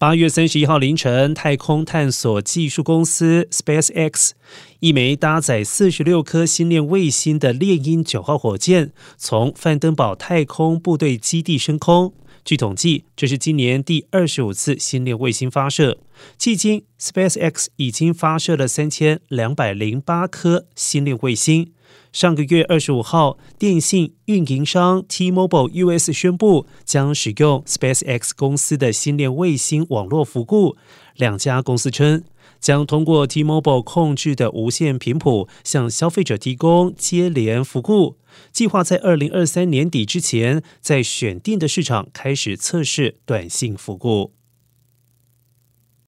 八月三十一号凌晨，太空探索技术公司 SpaceX 一枚搭载四十六颗星链卫星的猎鹰九号火箭从范登堡太空部队基地升空。据统计，这是今年第二十五次星链卫星发射。迄今，SpaceX 已经发射了三千两百零八颗星链卫星。上个月二十五号，电信运营商 T-Mobile US 宣布将使用 SpaceX 公司的星链卫星网络服务。两家公司称，将通过 T-Mobile 控制的无线频谱向消费者提供接连服务。计划在二零二三年底之前，在选定的市场开始测试短信服务。